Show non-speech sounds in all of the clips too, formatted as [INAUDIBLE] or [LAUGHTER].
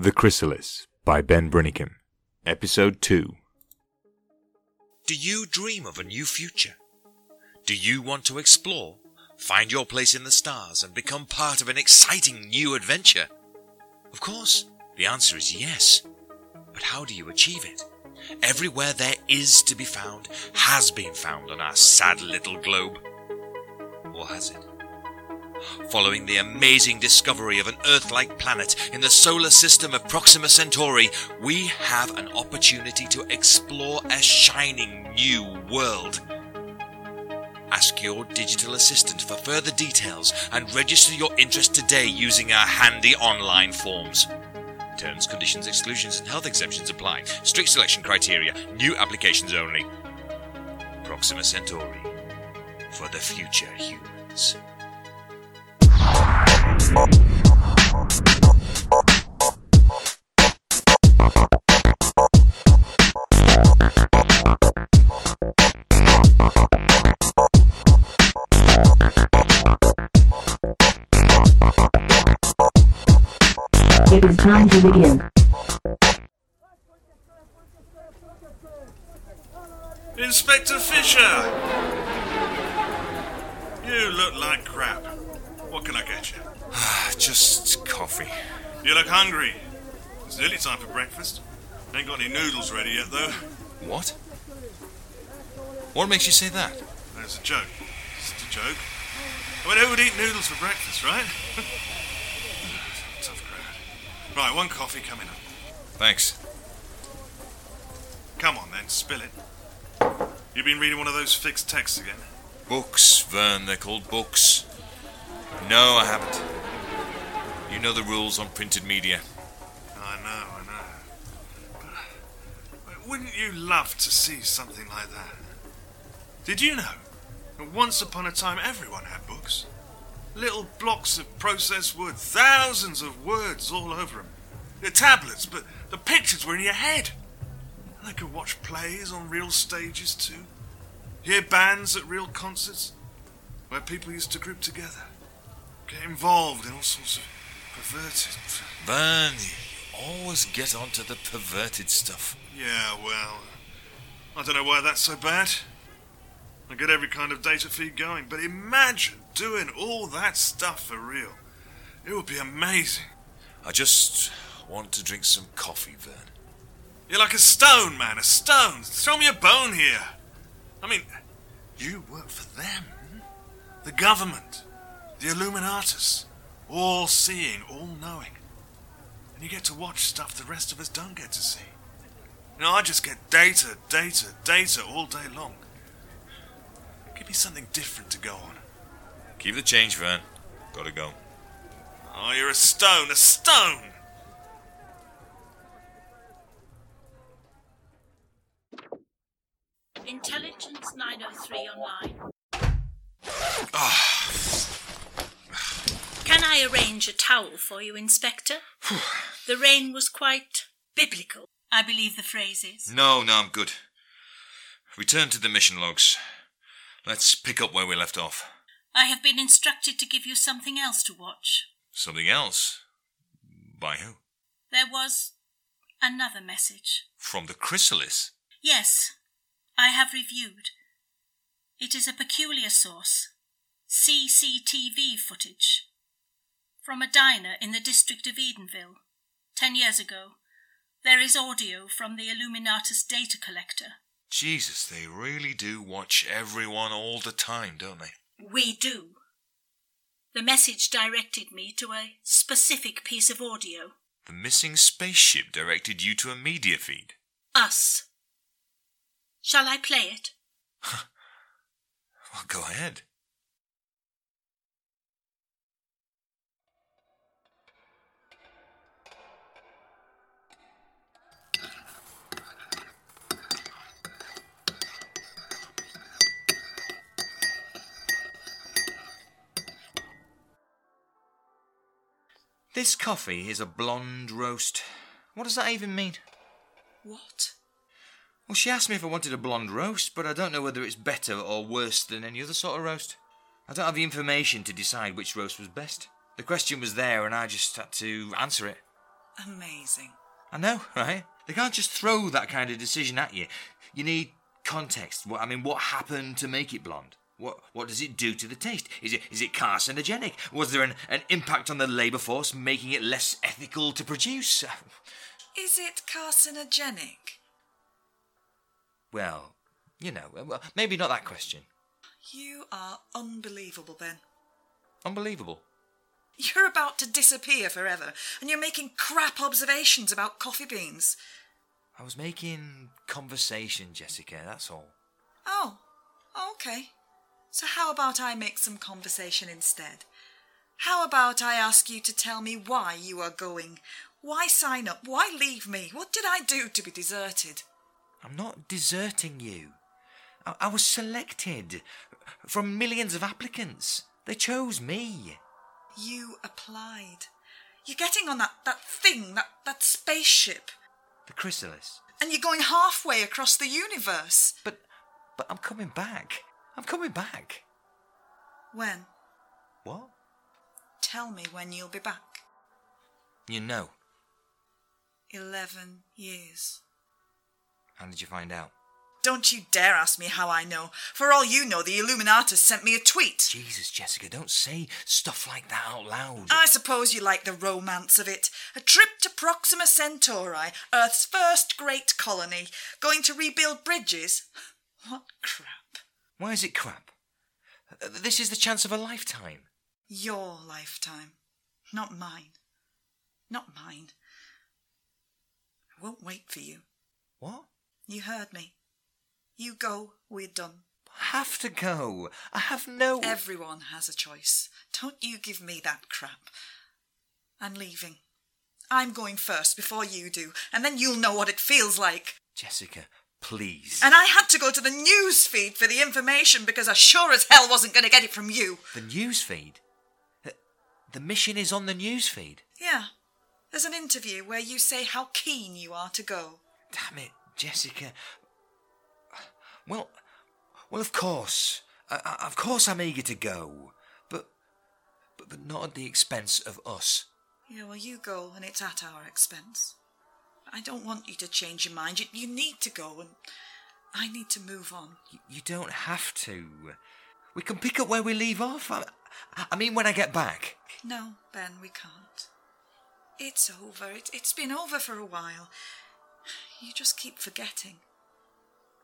The Chrysalis by Ben Brinnicum. Episode 2. Do you dream of a new future? Do you want to explore, find your place in the stars, and become part of an exciting new adventure? Of course, the answer is yes. But how do you achieve it? Everywhere there is to be found has been found on our sad little globe. Or has it? Following the amazing discovery of an Earth like planet in the solar system of Proxima Centauri, we have an opportunity to explore a shining new world. Ask your digital assistant for further details and register your interest today using our handy online forms. Terms, conditions, exclusions, and health exemptions apply. Strict selection criteria. New applications only. Proxima Centauri. For the future humans. It is time to begin. Inspector Fisher! You look like crap. What can I get you? [SIGHS] Just coffee. You look hungry. It's nearly time for breakfast. Ain't got any noodles ready yet, though. What? What makes you say that? That's a joke. It's a joke. I mean, who would eat noodles for breakfast, right? [LAUGHS] Tough crowd. Right, one coffee coming up. Thanks. Come on then, spill it. You've been reading one of those fixed texts again? Books, Vern, they're called books. No, I haven't. You know the rules on printed media. I know, I know. But wouldn't you love to see something like that? Did you know that once upon a time everyone had books? Little blocks of processed wood, thousands of words all over them. They're tablets, but the pictures were in your head. And they could watch plays on real stages too. Hear bands at real concerts where people used to group together. Get involved in all sorts of perverted. Vern, you always get onto the perverted stuff. Yeah, well, I don't know why that's so bad. I get every kind of data feed going, but imagine doing all that stuff for real. It would be amazing. I just want to drink some coffee, Vern. You're like a stone, man, a stone. Throw me a bone here. I mean, you work for them. Hmm? The government, the Illuminatus, all seeing, all knowing. And you get to watch stuff the rest of us don't get to see. You know, I just get data, data, data all day long. Give me something different to go on. Keep the change, Vern. Gotta go. Oh, you're a stone, a stone! Intelligence 903 online. Can I arrange a towel for you, Inspector? [SIGHS] the rain was quite biblical, I believe the phrase is. No, no, I'm good. Return to the mission logs. Let's pick up where we left off. I have been instructed to give you something else to watch. Something else? By who? There was another message. From the Chrysalis? Yes, I have reviewed. It is a peculiar source. CCTV footage. From a diner in the district of Edenville. Ten years ago. There is audio from the Illuminatus data collector. Jesus, they really do watch everyone all the time, don't they? We do. The message directed me to a specific piece of audio. The missing spaceship directed you to a media feed. Us. Shall I play it? [LAUGHS] Well, go ahead. This coffee is a blonde roast. What does that even mean? What? Well, she asked me if I wanted a blonde roast, but I don't know whether it's better or worse than any other sort of roast. I don't have the information to decide which roast was best. The question was there, and I just had to answer it. Amazing. I know, [LAUGHS] right? They can't just throw that kind of decision at you. You need context. What I mean, what happened to make it blonde? What what does it do to the taste? Is it is it carcinogenic? Was there an, an impact on the labour force, making it less ethical to produce? Is it carcinogenic? Well, you know, well, maybe not that question. You are unbelievable, Ben. Unbelievable. You're about to disappear forever, and you're making crap observations about coffee beans. I was making conversation, Jessica, that's all. Oh, okay. So, how about I make some conversation instead? How about I ask you to tell me why you are going? Why sign up? Why leave me? What did I do to be deserted? I'm not deserting you. I, I was selected from millions of applicants. They chose me. You applied. You're getting on that, that thing, that, that spaceship, The chrysalis. and you're going halfway across the universe. But but I'm coming back. I'm coming back. When? What? Tell me when you'll be back. You know. Eleven years. How did you find out? Don't you dare ask me how I know. For all you know, the Illuminatus sent me a tweet. Jesus, Jessica, don't say stuff like that out loud. I suppose you like the romance of it. A trip to Proxima Centauri, Earth's first great colony, going to rebuild bridges. [LAUGHS] What crap. Why is it crap? Uh, This is the chance of a lifetime. Your lifetime, not mine. Not mine. I won't wait for you. What? You heard me. You go, we're done. I have to go. I have no. Everyone has a choice. Don't you give me that crap. I'm leaving. I'm going first before you do, and then you'll know what it feels like. Jessica, please. And I had to go to the news feed for the information because I sure as hell wasn't going to get it from you. The news feed. The, mission is on the news feed. Yeah. There's an interview where you say how keen you are to go. Damn it, Jessica. Well, well, of course, I, I- of course, I'm eager to go, but, but, but not at the expense of us. Yeah, well, you go, and it's at our expense. I don't want you to change your mind. You, you need to go, and I need to move on. You, you don't have to. We can pick up where we leave off. I, I mean, when I get back. No, Ben, we can't. It's over. It, it's been over for a while. You just keep forgetting.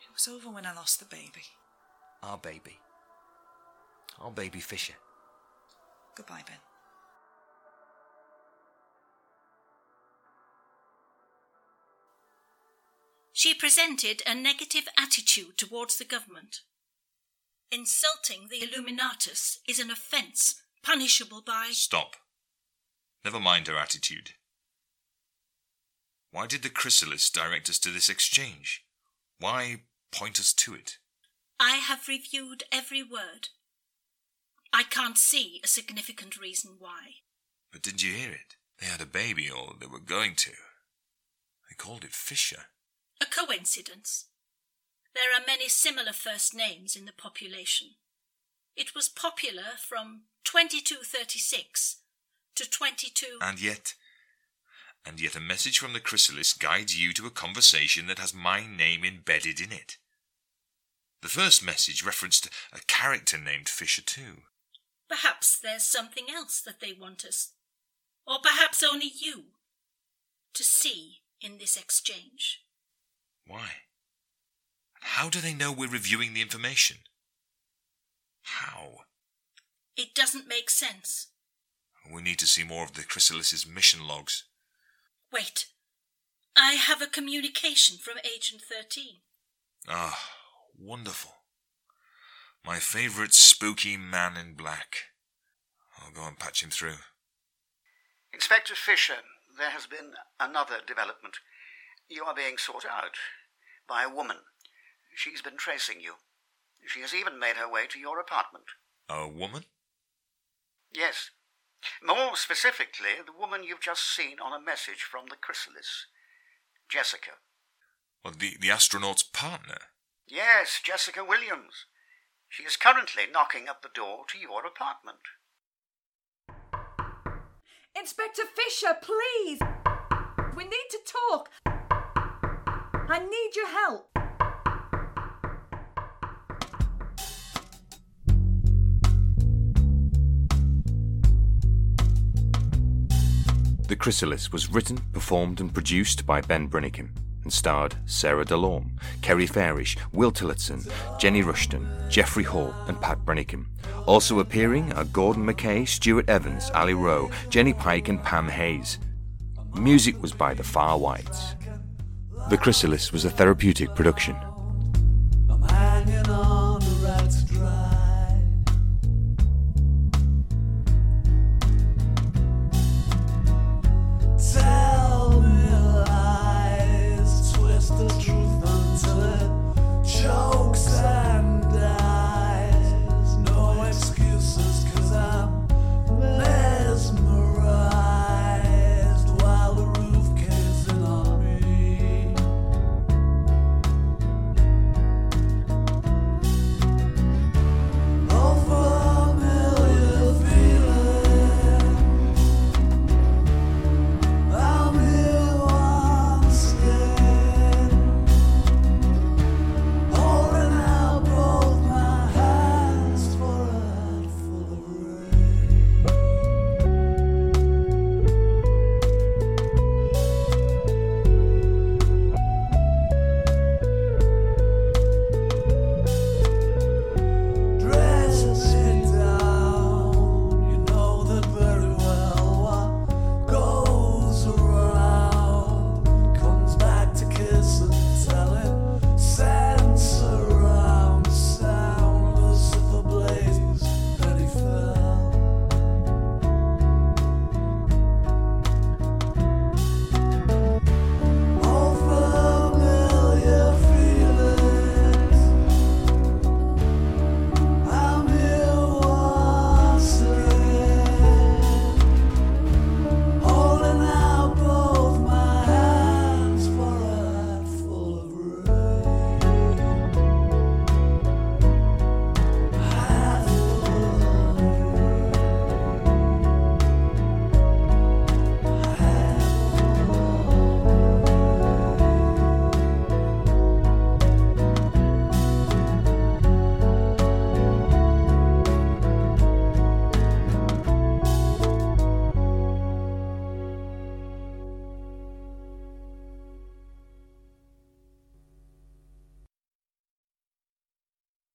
It was over when I lost the baby. Our baby. Our baby Fisher. Goodbye, Ben. She presented a negative attitude towards the government. Insulting the Illuminatus is an offence punishable by. Stop. Never mind her attitude. Why did the chrysalis direct us to this exchange? Why point us to it? I have reviewed every word. I can't see a significant reason why. But did you hear it? They had a baby, or they were going to. They called it Fisher. A coincidence. There are many similar first names in the population. It was popular from 2236 to 22. And yet. And yet a message from the chrysalis guides you to a conversation that has my name embedded in it. The first message referenced a character named Fisher, too. Perhaps there's something else that they want us, or perhaps only you, to see in this exchange. Why? How do they know we're reviewing the information? How? It doesn't make sense. We need to see more of the chrysalis's mission logs. Wait. I have a communication from Agent 13. Ah, wonderful. My favourite spooky man in black. I'll go and patch him through. Inspector Fisher, there has been another development. You are being sought out by a woman. She's been tracing you. She has even made her way to your apartment. A woman? Yes. More specifically, the woman you've just seen on a message from the chrysalis. Jessica. Well, the, the astronaut's partner. Yes, Jessica Williams. She is currently knocking at the door to your apartment. Inspector Fisher, please! We need to talk. I need your help. The Chrysalis was written, performed, and produced by Ben Brinnikin and starred Sarah DeLorme, Kerry Fairish, Will Tillotson, Jenny Rushton, Jeffrey Hall, and Pat Brennikin. Also appearing are Gordon McKay, Stuart Evans, Ali Rowe, Jenny Pike, and Pam Hayes. Music was by the Far Whites. The Chrysalis was a therapeutic production